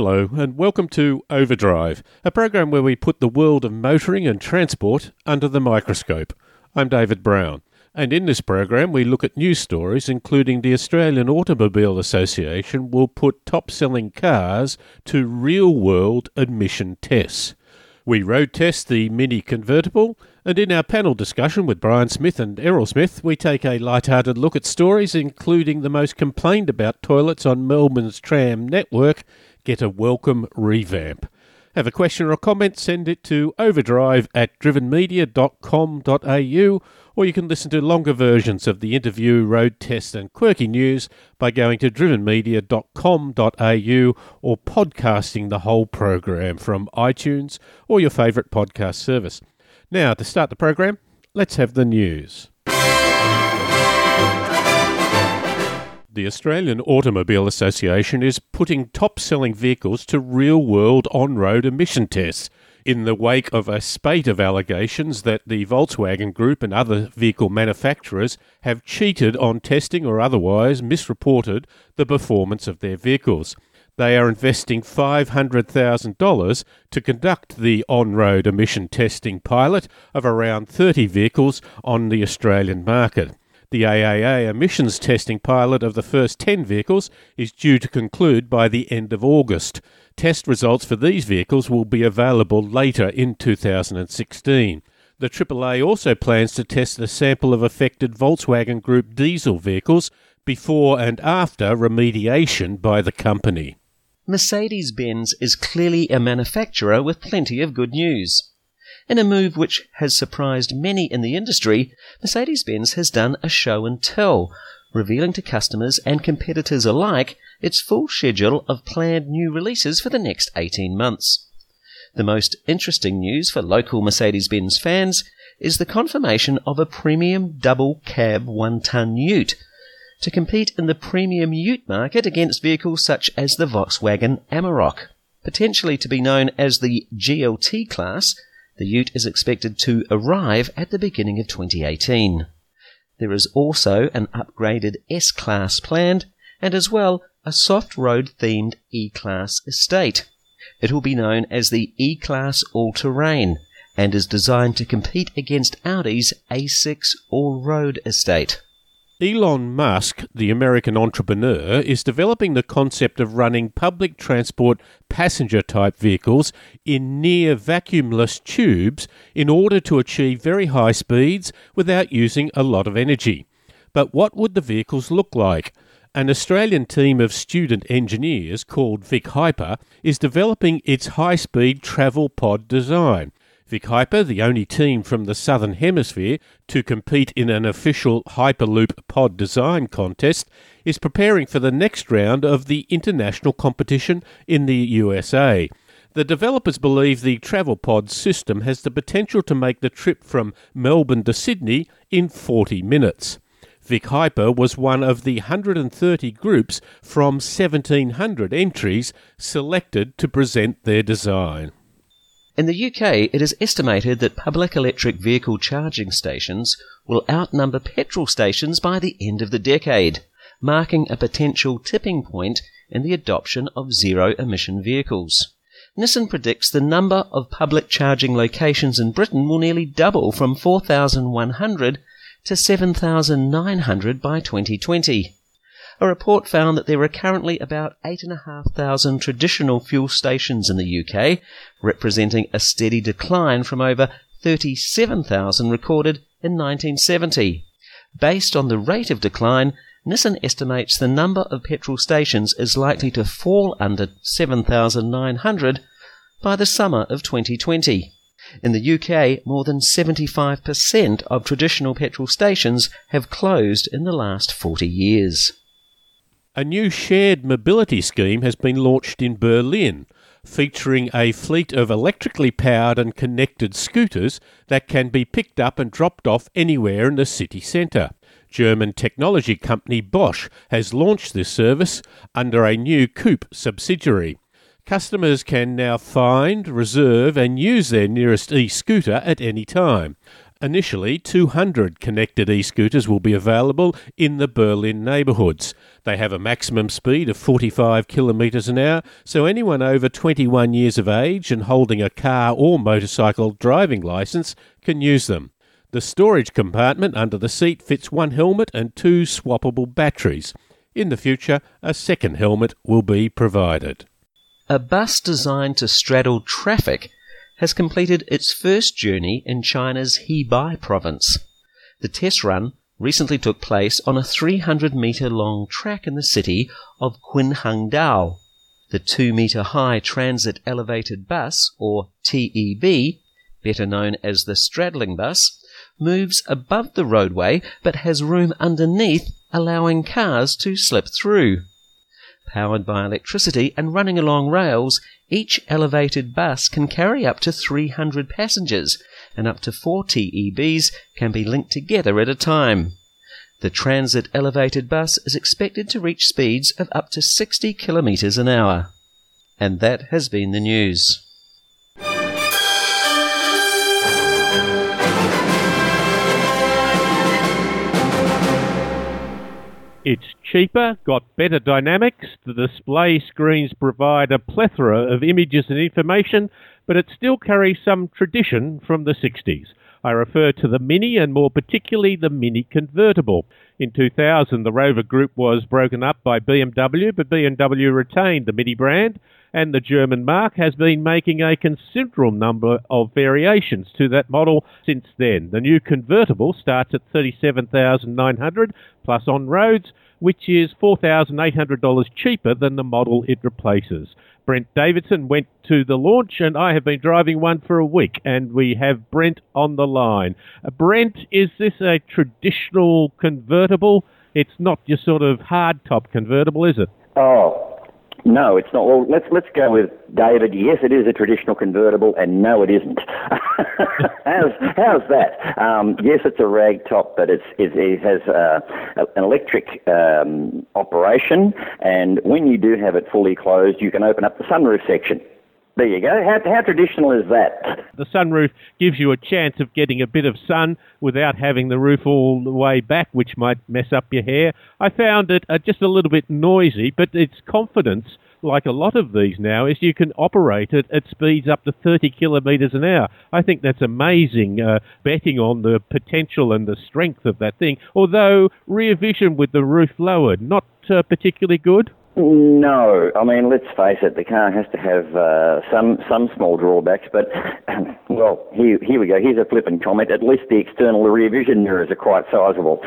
Hello, and welcome to Overdrive, a program where we put the world of motoring and transport under the microscope. I'm David Brown, and in this program we look at news stories including the Australian Automobile Association will put top selling cars to real world emission tests. We road test the Mini convertible, and in our panel discussion with Brian Smith and Errol Smith, we take a light-hearted look at stories including the most complained about toilets on Melbourne's tram network get a welcome revamp. Have a question or a comment, send it to overdrive at drivenmedia.com.au, or you can listen to longer versions of the interview, road test, and quirky news by going to drivenmedia.com.au or podcasting the whole program from iTunes or your favourite podcast service. Now, to start the program, let's have the news. The Australian Automobile Association is putting top selling vehicles to real world on road emission tests in the wake of a spate of allegations that the Volkswagen Group and other vehicle manufacturers have cheated on testing or otherwise misreported the performance of their vehicles. They are investing $500,000 to conduct the on road emission testing pilot of around 30 vehicles on the Australian market. The AAA emissions testing pilot of the first 10 vehicles is due to conclude by the end of August. Test results for these vehicles will be available later in 2016. The AAA also plans to test a sample of affected Volkswagen Group diesel vehicles before and after remediation by the company. Mercedes Benz is clearly a manufacturer with plenty of good news. In a move which has surprised many in the industry, Mercedes Benz has done a show and tell, revealing to customers and competitors alike its full schedule of planned new releases for the next 18 months. The most interesting news for local Mercedes Benz fans is the confirmation of a premium double cab one ton ute to compete in the premium ute market against vehicles such as the Volkswagen Amarok. Potentially to be known as the GLT class, the ute is expected to arrive at the beginning of 2018. There is also an upgraded S Class planned, and as well a soft road themed E Class estate. It will be known as the E Class All Terrain and is designed to compete against Audi's A6 All Road estate. Elon Musk, the American entrepreneur, is developing the concept of running public transport passenger type vehicles in near vacuumless tubes in order to achieve very high speeds without using a lot of energy. But what would the vehicles look like? An Australian team of student engineers called Vic Hyper is developing its high speed travel pod design. Vic Hyper, the only team from the Southern Hemisphere to compete in an official Hyperloop pod design contest, is preparing for the next round of the international competition in the USA. The developers believe the travel pod system has the potential to make the trip from Melbourne to Sydney in 40 minutes. Vic Hyper was one of the 130 groups from 1700 entries selected to present their design. In the UK, it is estimated that public electric vehicle charging stations will outnumber petrol stations by the end of the decade, marking a potential tipping point in the adoption of zero emission vehicles. Nissan predicts the number of public charging locations in Britain will nearly double from 4,100 to 7,900 by 2020. A report found that there are currently about 8,500 traditional fuel stations in the UK, representing a steady decline from over 37,000 recorded in 1970. Based on the rate of decline, Nissan estimates the number of petrol stations is likely to fall under 7,900 by the summer of 2020. In the UK, more than 75% of traditional petrol stations have closed in the last 40 years. A new shared mobility scheme has been launched in Berlin, featuring a fleet of electrically powered and connected scooters that can be picked up and dropped off anywhere in the city centre. German technology company Bosch has launched this service under a new COUP subsidiary. Customers can now find, reserve, and use their nearest e scooter at any time. Initially, 200 connected e scooters will be available in the Berlin neighbourhoods. They have a maximum speed of 45 kilometres an hour, so anyone over 21 years of age and holding a car or motorcycle driving licence can use them. The storage compartment under the seat fits one helmet and two swappable batteries. In the future, a second helmet will be provided. A bus designed to straddle traffic has completed its first journey in China's Hebei province. The test run recently took place on a 300 metre long track in the city of Qinhuangdao. The 2 metre high transit elevated bus, or TEB, better known as the straddling bus, moves above the roadway but has room underneath allowing cars to slip through. Powered by electricity and running along rails, each elevated bus can carry up to 300 passengers, and up to four TEBs can be linked together at a time. The transit elevated bus is expected to reach speeds of up to 60 kilometres an hour. And that has been the news. It's cheaper, got better dynamics, the display screens provide a plethora of images and information, but it still carries some tradition from the 60s. I refer to the Mini and more particularly the Mini convertible. In 2000, the Rover Group was broken up by BMW, but BMW retained the Mini brand, and the German marque has been making a considerable number of variations to that model since then. The new convertible starts at 37,900 plus on roads, which is $4,800 cheaper than the model it replaces. Brent Davidson went to the launch, and I have been driving one for a week, and we have Brent on the line. Uh, Brent, is this a traditional convertible? It's not your sort of hardtop convertible, is it? Oh, no, it's not. Well, let's let's go with David. Yes, it is a traditional convertible, and no, it isn't. how's how's that? Um, yes, it's a rag top, but it's, it, it has uh, an electric um, operation, and when you do have it fully closed, you can open up the sunroof section. There you go. How, how traditional is that? The sunroof gives you a chance of getting a bit of sun without having the roof all the way back, which might mess up your hair. I found it uh, just a little bit noisy, but its confidence, like a lot of these now, is you can operate it at speeds up to 30 kilometres an hour. I think that's amazing, uh, betting on the potential and the strength of that thing. Although rear vision with the roof lowered, not uh, particularly good. No, I mean, let's face it, the car has to have uh, some some small drawbacks, but well, here here we go. Here's a flippant comment. At least the external rear vision mirrors are quite sizable.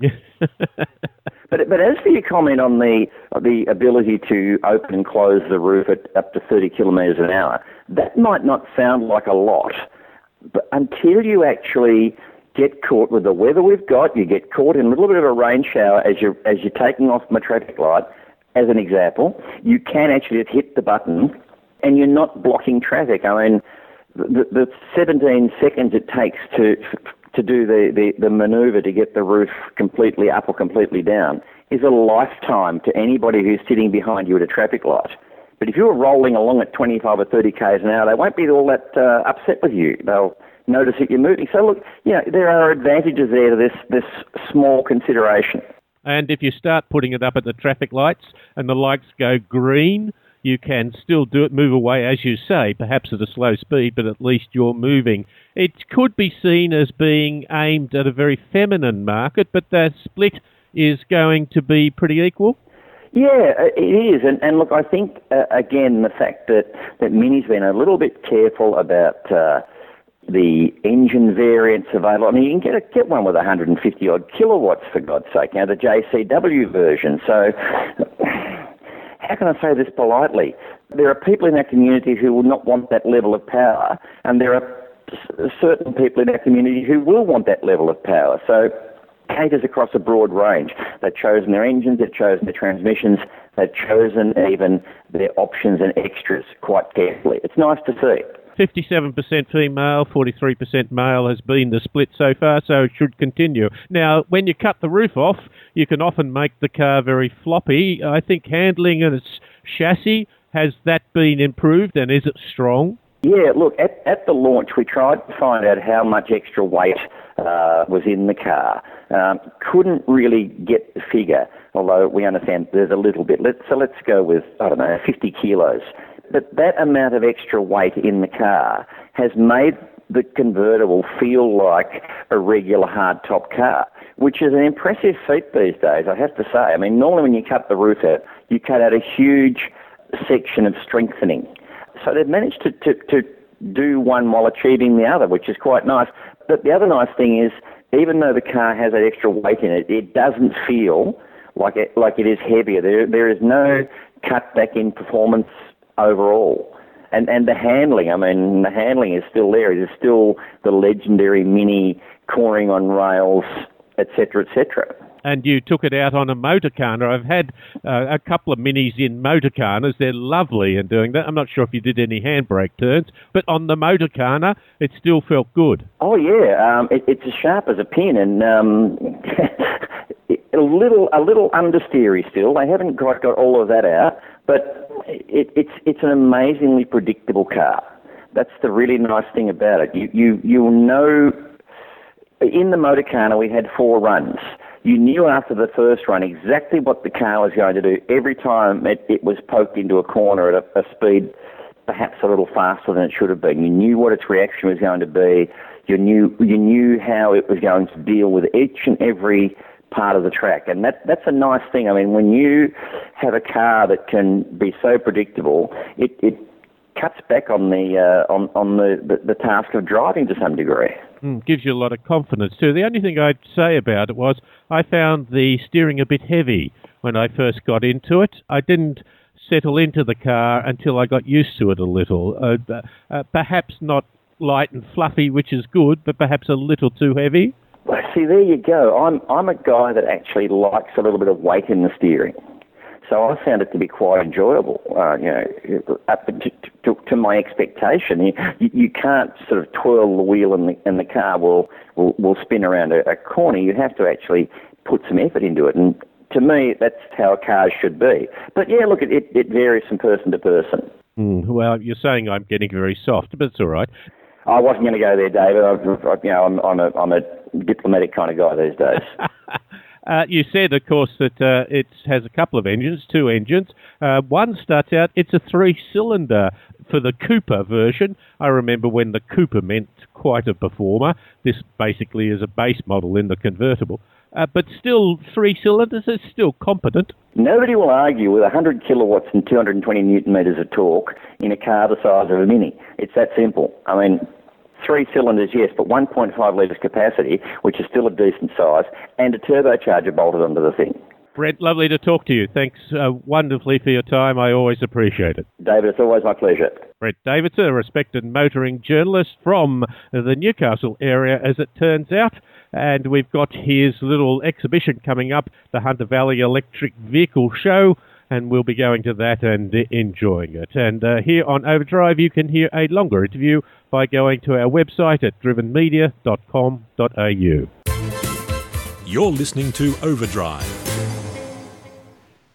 but but as for your comment on the the ability to open and close the roof at up to 30 kilometres an hour, that might not sound like a lot, but until you actually get caught with the weather we've got, you get caught in a little bit of a rain shower as you're as you're taking off from a traffic light as an example, you can actually just hit the button and you're not blocking traffic. I mean, the, the 17 seconds it takes to to do the, the, the manoeuvre to get the roof completely up or completely down is a lifetime to anybody who's sitting behind you at a traffic light. But if you're rolling along at 25 or 30 k's an hour, they won't be all that uh, upset with you. They'll notice that you're moving. So look, you know, there are advantages there to this this small consideration. And if you start putting it up at the traffic lights and the lights go green, you can still do it, move away, as you say, perhaps at a slow speed, but at least you're moving. It could be seen as being aimed at a very feminine market, but the split is going to be pretty equal. Yeah, it is, and, and look, I think uh, again the fact that that Mini's been a little bit careful about uh, the engine variants available. I mean, you can get a, get one with 150 odd kilowatts for God's sake. Now the JCW version. So, how can I say this politely? There are people in our community who will not want that level of power, and there are certain people in our community who will want that level of power. So caters across a broad range. They've chosen their engines, they've chosen their transmissions, they've chosen even their options and extras quite carefully. It's nice to see. 57% female, 43% male has been the split so far, so it should continue. Now, when you cut the roof off, you can often make the car very floppy. I think handling and its chassis, has that been improved and is it strong? Yeah, look, at, at the launch, we tried to find out how much extra weight uh, was in the car. Um, couldn't really get the figure, although we understand there's a little bit. Let's, so let's go with, I don't know, 50 kilos. But that amount of extra weight in the car has made the convertible feel like a regular hardtop car, which is an impressive feat these days, I have to say. I mean, normally when you cut the roof out, you cut out a huge section of strengthening. So they've managed to, to, to do one while achieving the other, which is quite nice. But the other nice thing is, even though the car has that extra weight in it, it doesn't feel like it, like it is heavier. There, there is no cutback in performance overall. And, and the handling, I mean, the handling is still there. It is still the legendary mini cornering on rails, etc., etc and you took it out on a motorkhana. I've had uh, a couple of minis in motorkhanas. They're lovely in doing that. I'm not sure if you did any handbrake turns, but on the motorkhana, it still felt good. Oh yeah, um, it, it's as sharp as a pin, and um, a little a little understeery still. They haven't quite got all of that out, but it, it's it's an amazingly predictable car. That's the really nice thing about it. You you you know. In the motor Motorkhana, we had four runs you knew after the first run exactly what the car was going to do every time it, it was poked into a corner at a, a speed perhaps a little faster than it should have been. You knew what its reaction was going to be. You knew you knew how it was going to deal with each and every part of the track, and that that's a nice thing. I mean, when you have a car that can be so predictable, it, it cuts back on the uh, on on the, the, the task of driving to some degree. Mm, gives you a lot of confidence too. The only thing I'd say about it was I found the steering a bit heavy when I first got into it. I didn't settle into the car until I got used to it a little. Uh, uh, perhaps not light and fluffy, which is good, but perhaps a little too heavy. See, there you go. I'm I'm a guy that actually likes a little bit of weight in the steering. So I found it to be quite enjoyable, uh, you know, up to, to, to my expectation. You, you, can't sort of twirl the wheel and the, and the car will, will, will spin around a, a corner. You have to actually put some effort into it. And to me, that's how cars should be. But yeah, look, it, it varies from person to person. Mm, well, you're saying I'm getting very soft, but it's all right. I wasn't going to go there, David. I, you know, I'm, I'm, a, I'm a diplomatic kind of guy these days. Uh, you said, of course, that uh, it has a couple of engines, two engines. Uh, one starts out, it's a three cylinder for the Cooper version. I remember when the Cooper meant quite a performer. This basically is a base model in the convertible. Uh, but still, three cylinders is still competent. Nobody will argue with 100 kilowatts and 220 newton meters of torque in a car the size of a Mini. It's that simple. I mean, Three cylinders, yes, but 1.5 litres capacity, which is still a decent size, and a turbocharger bolted onto the thing. Brett, lovely to talk to you. Thanks uh, wonderfully for your time. I always appreciate it. David, it's always my pleasure. Brett Davidson, a respected motoring journalist from the Newcastle area, as it turns out. And we've got his little exhibition coming up, the Hunter Valley Electric Vehicle Show and we'll be going to that and enjoying it. And uh, here on Overdrive, you can hear a longer interview by going to our website at drivenmedia.com.au. You're listening to Overdrive.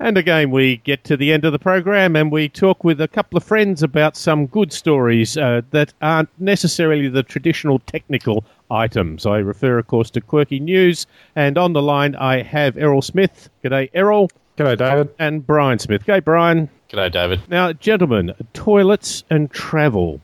And again, we get to the end of the program and we talk with a couple of friends about some good stories uh, that aren't necessarily the traditional technical items. I refer, of course, to Quirky News. And on the line, I have Errol Smith. G'day, Errol. G'day, David. And Brian Smith. G'day, Brian. G'day, David. Now, gentlemen, toilets and travel.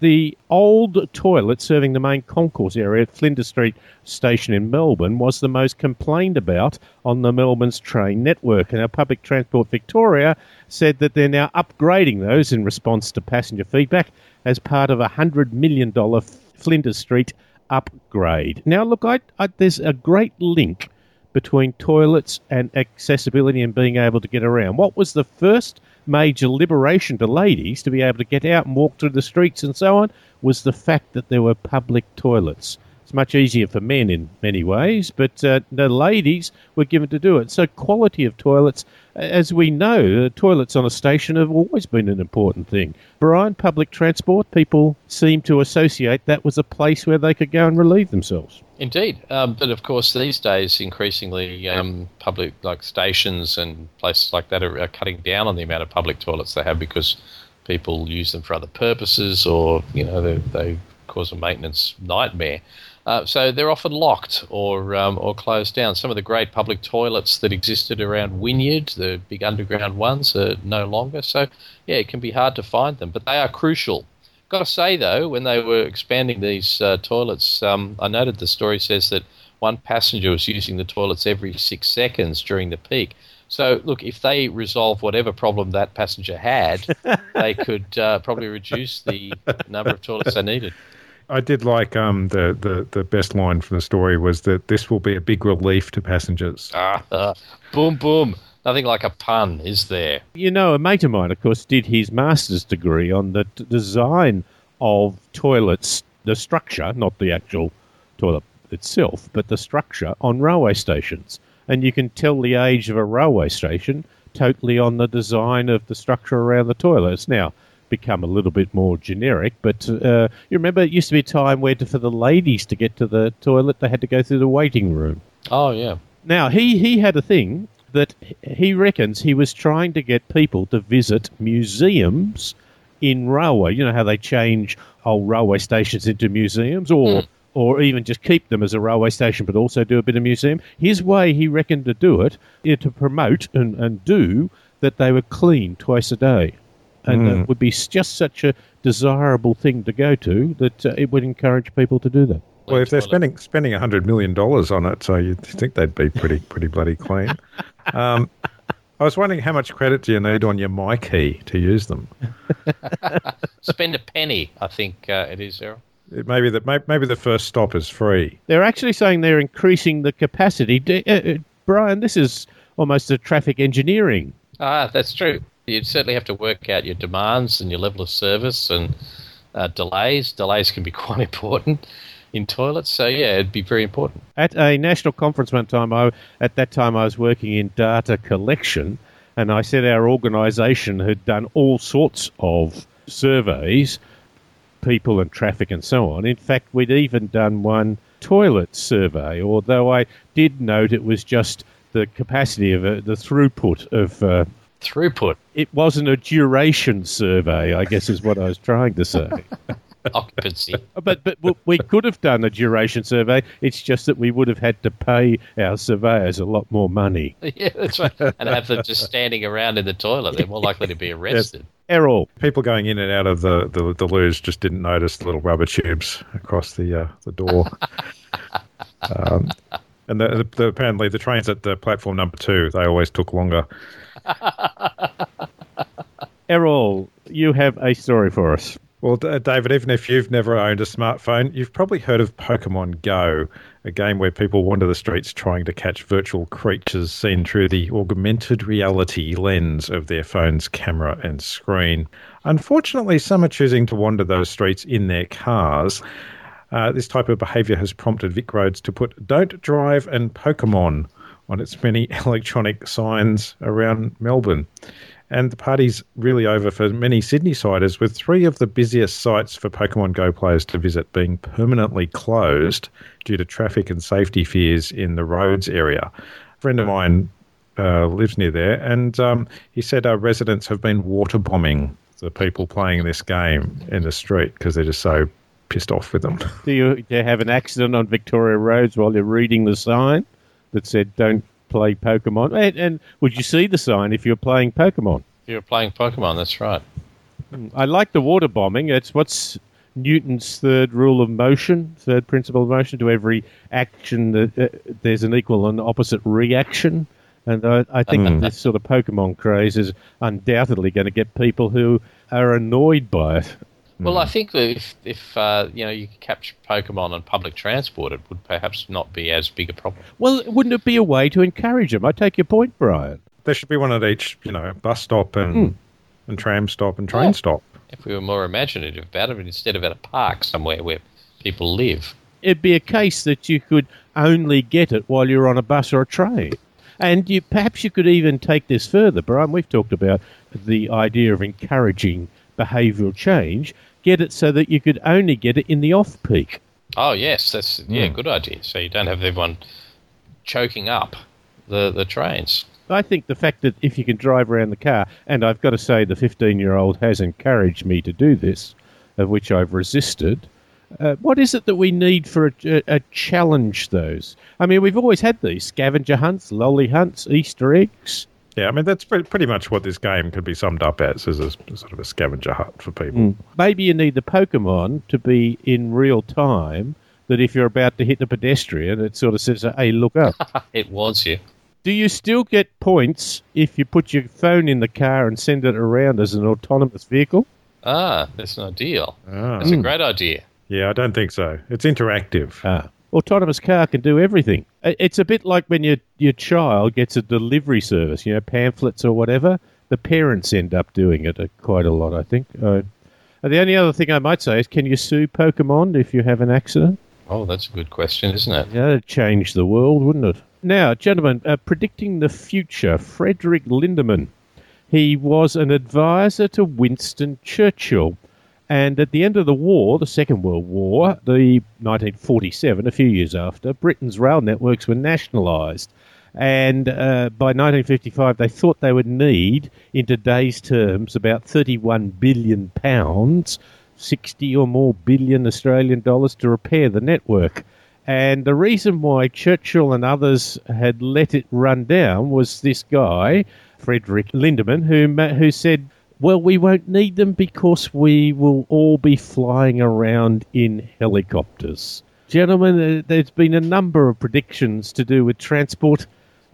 The old toilet serving the main concourse area at Flinders Street station in Melbourne was the most complained about on the Melbourne's train network. And our Public Transport Victoria said that they're now upgrading those in response to passenger feedback as part of a $100 million Flinders Street upgrade. Now, look, I, I, there's a great link between toilets and accessibility and being able to get around. What was the first major liberation to ladies to be able to get out and walk through the streets and so on was the fact that there were public toilets. It's much easier for men in many ways, but uh, the ladies were given to do it. So, quality of toilets, as we know, toilets on a station have always been an important thing. Brian, public transport, people seem to associate that was a place where they could go and relieve themselves. Indeed, um, but of course, these days, increasingly, um, public like stations and places like that are, are, cutting down on the amount of public toilets they have because people use them for other purposes, or you know they, they cause a maintenance nightmare. Uh, so they're often locked or um, or closed down. Some of the great public toilets that existed around Wynyard, the big underground ones, are no longer. So yeah, it can be hard to find them, but they are crucial. Got to say though, when they were expanding these uh, toilets, um, I noted the story says that one passenger was using the toilets every six seconds during the peak. So, look, if they resolve whatever problem that passenger had, they could uh, probably reduce the number of toilets they needed. I did like um, the, the, the best line from the story was that this will be a big relief to passengers. Ah, uh, boom, boom. Nothing like a pun, is there? You know, a mate of mine, of course, did his master's degree on the t- design of toilets, the structure, not the actual toilet itself, but the structure on railway stations. And you can tell the age of a railway station totally on the design of the structure around the toilet. It's now become a little bit more generic, but uh, you remember it used to be a time where to, for the ladies to get to the toilet, they had to go through the waiting room. Oh, yeah. Now, he, he had a thing that he reckons he was trying to get people to visit museums in railway. You know how they change old railway stations into museums, or mm or even just keep them as a railway station, but also do a bit of museum. His way, he reckoned to do it, to promote and, and do that they were clean twice a day. And mm. it would be just such a desirable thing to go to that uh, it would encourage people to do that. Well, if they're spending spending hundred million dollars on it, so you'd think they'd be pretty pretty bloody clean. Um, I was wondering how much credit do you need on your myki to use them? Spend a penny, I think uh, it is, Errol. Maybe the maybe the first stop is free. They're actually saying they're increasing the capacity. Uh, uh, Brian, this is almost a traffic engineering. Ah, that's true. You'd certainly have to work out your demands and your level of service and uh, delays. Delays can be quite important in toilets. So yeah, it'd be very important. At a national conference one time, I, at that time I was working in data collection, and I said our organisation had done all sorts of surveys people and traffic and so on. In fact, we'd even done one toilet survey, although I did note it was just the capacity of uh, the throughput of. Uh, throughput? It wasn't a duration survey, I guess is what I was trying to say. occupancy. but but we could have done a duration survey. It's just that we would have had to pay our surveyors a lot more money. Yeah, that's right. And have them just standing around in the toilet. They're more likely to be arrested. Yes. Errol. People going in and out of the, the, the loos just didn't notice the little rubber tubes across the uh, the door. um, and the, the, apparently the trains at the platform number two, they always took longer. Errol, you have a story for us. Well, David, even if you've never owned a smartphone, you've probably heard of Pokemon Go, a game where people wander the streets trying to catch virtual creatures seen through the augmented reality lens of their phone's camera and screen. Unfortunately, some are choosing to wander those streets in their cars. Uh, this type of behaviour has prompted Vic Roads to put Don't Drive and Pokemon on its many electronic signs around Melbourne and the party's really over for many Sydney siders, with three of the busiest sites for Pokemon Go players to visit being permanently closed due to traffic and safety fears in the roads area. A friend of mine uh, lives near there, and um, he said our residents have been water bombing the people playing this game in the street because they're just so pissed off with them. Do you, do you have an accident on Victoria roads while you're reading the sign that said "Don't play Pokemon. And, and, would you see the sign if you were playing Pokemon? If you were playing Pokemon, that's right. I like the water bombing. It's what's Newton's third rule of motion, third principle of motion. To every action, that uh, there's an equal and opposite reaction. And I, I think mm. this sort of Pokemon craze is undoubtedly going to get people who are annoyed by it. Well, I think that if, if uh, you know you could capture Pokemon on public transport, it would perhaps not be as big a problem. Well, wouldn't it be a way to encourage them? I take your point, Brian. There should be one at each, you know, bus stop and mm. and tram stop and train oh. stop. If we were more imaginative about it, instead of at a park somewhere where people live, it'd be a case that you could only get it while you're on a bus or a train. And you, perhaps you could even take this further, Brian. We've talked about the idea of encouraging behavioural change get it so that you could only get it in the off peak. Oh yes, that's yeah, mm. good idea. So you don't have everyone choking up the the trains. I think the fact that if you can drive around the car, and I've got to say the 15 year old has encouraged me to do this, of which I've resisted. Uh, what is it that we need for a, a, a, challenge those? I mean, we've always had these scavenger hunts, lolly hunts, Easter eggs. Yeah, I mean, that's pretty much what this game could be summed up as, as a, sort of a scavenger hunt for people. Mm. Maybe you need the Pokemon to be in real time, that if you're about to hit the pedestrian, it sort of says, hey, look up. it wants you. Do you still get points if you put your phone in the car and send it around as an autonomous vehicle? Ah, that's an ideal. Ah. That's a great idea. Yeah, I don't think so. It's interactive. Ah. Autonomous car can do everything. It's a bit like when your your child gets a delivery service, you know, pamphlets or whatever. The parents end up doing it quite a lot, I think. Uh, the only other thing I might say is, can you sue Pokemon if you have an accident? Oh, that's a good question, isn't it? Yeah, that'd change the world, wouldn't it? Now, gentlemen, uh, predicting the future, Frederick Lindemann. He was an advisor to Winston Churchill. And at the end of the war, the Second World War, the 1947, a few years after, Britain's rail networks were nationalised. And uh, by 1955, they thought they would need, in today's terms, about 31 billion pounds, 60 or more billion Australian dollars to repair the network. And the reason why Churchill and others had let it run down was this guy, Frederick Lindemann, who, who said, well, we won't need them because we will all be flying around in helicopters. Gentlemen, there's been a number of predictions to do with transport.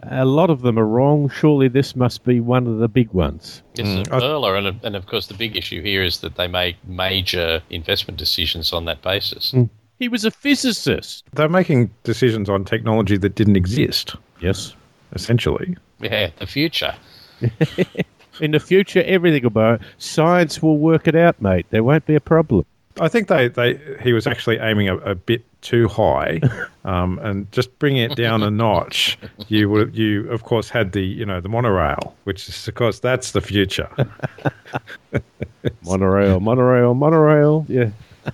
A lot of them are wrong. Surely this must be one of the big ones. Yes, mm. Errol, and, and of course the big issue here is that they make major investment decisions on that basis. Mm. He was a physicist. They're making decisions on technology that didn't exist. Yes. Essentially. Yeah, the future. In the future, everything will be. Science will work it out, mate. There won't be a problem. I think they, they he was actually aiming a, a bit too high, um, and just bringing it down a notch. You would you of course had the you know the monorail, which is of course that's the future. monorail, monorail, monorail. Yeah.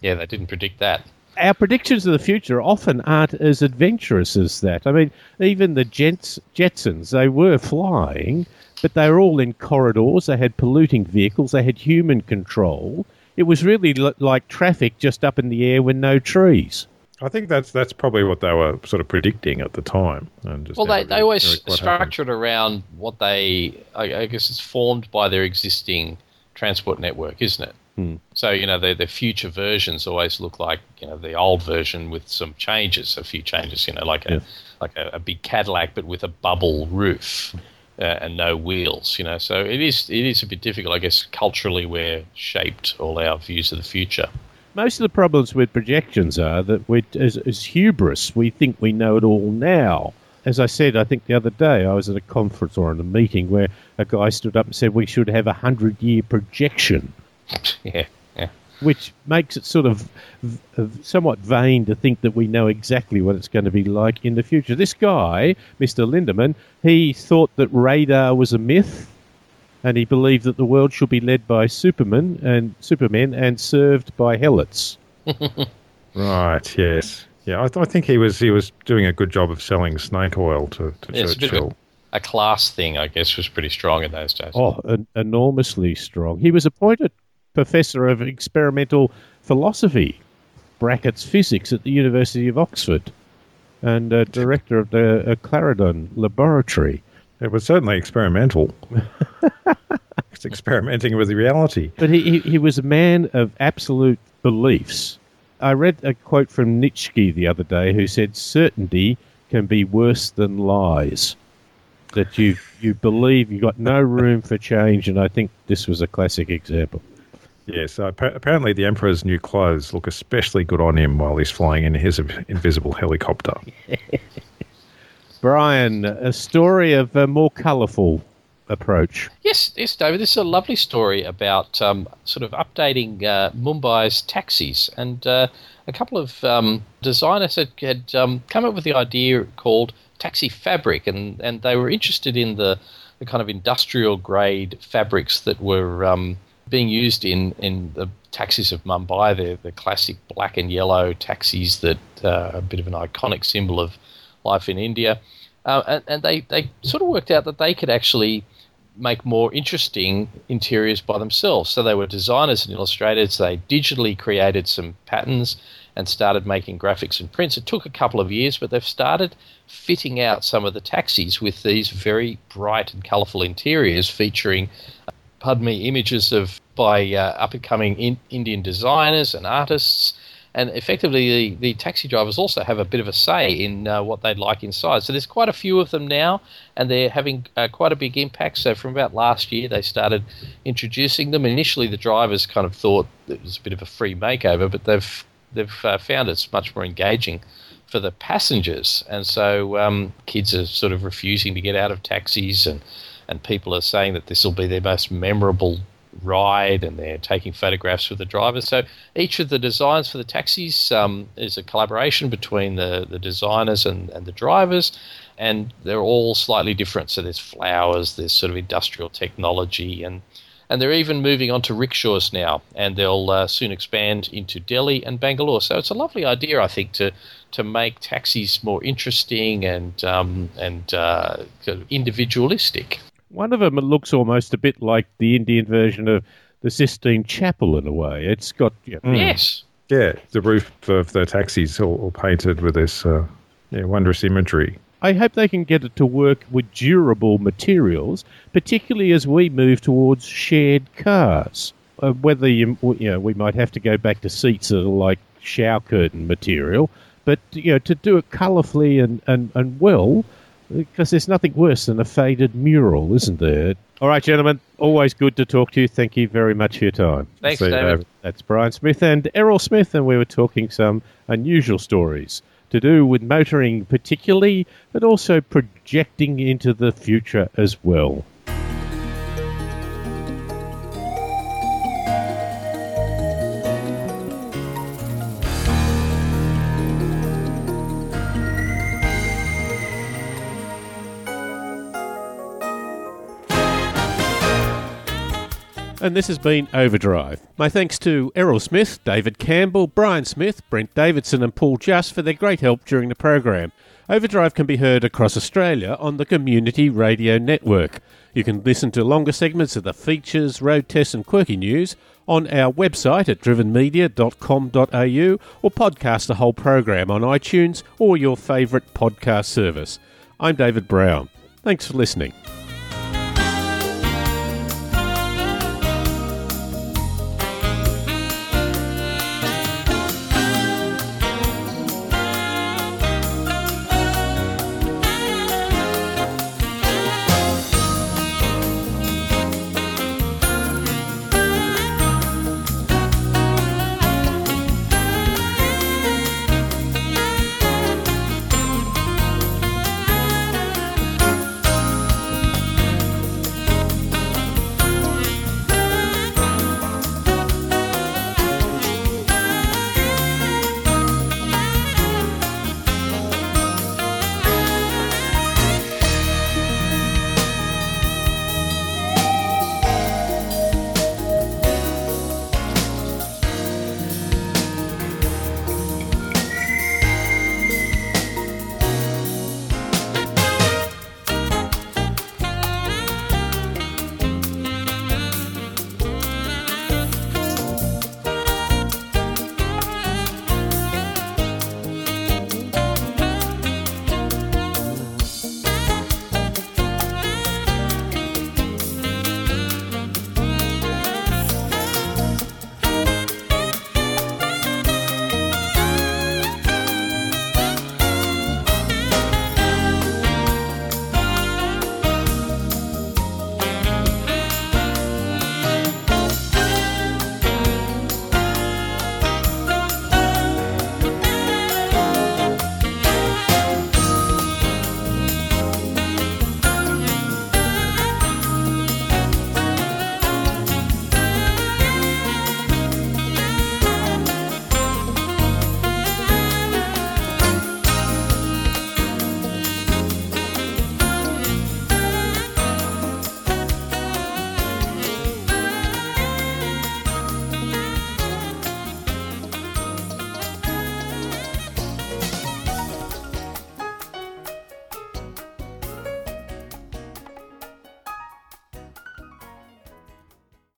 Yeah, they didn't predict that. Our predictions of the future often aren't as adventurous as that. I mean, even the Jets, Jetsons, they were flying, but they were all in corridors. They had polluting vehicles. They had human control. It was really l- like traffic just up in the air with no trees. I think that's that's probably what they were sort of predicting at the time. well, they, they always structure it around what they, I, I guess it's formed by their existing transport network, isn't it? Hmm. So you know the the future versions always look like you know the old version with some changes, a few changes. You know, like a yeah. like a, a, big Cadillac but with a bubble roof Uh, and no wheels. You know, so it is it is a bit difficult, I guess. Culturally, we're shaped all our views of the future. Most of the problems with projections are that we as, as hubris, we think we know it all now as I said, I think the other day I was at a conference or in a meeting where a guy stood up and said we should have a hundred year projection. yeah, yeah. Which makes it sort of somewhat vain to think that we know exactly what it's going to be like in the future. This guy, Mr. Lindemann, he thought that radar was a myth, and he believed that the world should be led by Superman and Supermen and served by helots. right. Yes. Yeah. I, th- I, think he was he was doing a good job of selling snake oil to, to yeah, Churchill a class thing, I guess, was pretty strong in those days. Oh, enormously strong. He was appointed Professor of Experimental Philosophy, brackets physics, at the University of Oxford, and uh, director of the uh, Clarendon Laboratory. It was certainly experimental. it's experimenting with reality. But he, he, he was a man of absolute beliefs. I read a quote from Nietzsche the other day who said, Certainty can be worse than lies that you you believe you've got no room for change, and I think this was a classic example. Yes, uh, apparently the Emperor's new clothes look especially good on him while he's flying in his invisible helicopter. Brian, a story of a more colourful approach. Yes, yes, David. This is a lovely story about um, sort of updating uh, Mumbai's taxis, and uh, a couple of um, designers had, had um, come up with the idea called taxi fabric, and, and they were interested in the, the kind of industrial grade fabrics that were um, being used in, in the taxis of Mumbai. They're the classic black and yellow taxis that uh, a bit of an iconic symbol of life in India. Uh, and, and they, they sort of worked out that they could actually make more interesting interiors by themselves. So they were designers and illustrators. They digitally created some patterns and started making graphics and prints. It took a couple of years, but they've started fitting out some of the taxis with these very bright and colourful interiors featuring, pardon me, images of by uh, up and coming in Indian designers and artists and effectively the, the taxi drivers also have a bit of a say in uh, what they'd like inside. So there's quite a few of them now, and they're having uh, quite a big impact. So from about last year, they started introducing them. Initially, the drivers kind of thought it was a bit of a free makeover, but they've they've uh, found it's much more engaging for the passengers, and so um, kids are sort of refusing to get out of taxis, and and people are saying that this will be their most memorable ride and they're taking photographs with the drivers. So each of the designs for the taxis um, is a collaboration between the, the designers and, and the drivers, and they're all slightly different. So there's flowers, there's sort of industrial technology, and and they're even moving on to rickshaws now, and they'll uh, soon expand into Delhi and Bangalore. So it's a lovely idea, I think, to to make taxis more interesting and um, and uh, individualistic. One of them looks almost a bit like the Indian version of the Sistine Chapel in a way. It's got you know, mm. yes, yeah, the roof of the taxis all, all painted with this uh, yeah, wondrous imagery. I hope they can get it to work with durable materials, particularly as we move towards shared cars. Uh, whether you, you know, we might have to go back to seats that are like shower curtain material, but you know, to do it colourfully and, and, and well, because there's nothing worse than a faded mural, isn't there? All right, gentlemen, always good to talk to you. Thank you very much for your time. Thanks, so, David. Uh, that's Brian Smith and Errol Smith, and we were talking some unusual stories to do with motoring, particularly, but also projecting into the future as well. And this has been Overdrive. My thanks to Errol Smith, David Campbell, Brian Smith, Brent Davidson, and Paul Just for their great help during the program. Overdrive can be heard across Australia on the Community Radio Network. You can listen to longer segments of the features, road tests, and quirky news on our website at drivenmedia.com.au or podcast the whole program on iTunes or your favourite podcast service. I'm David Brown. Thanks for listening.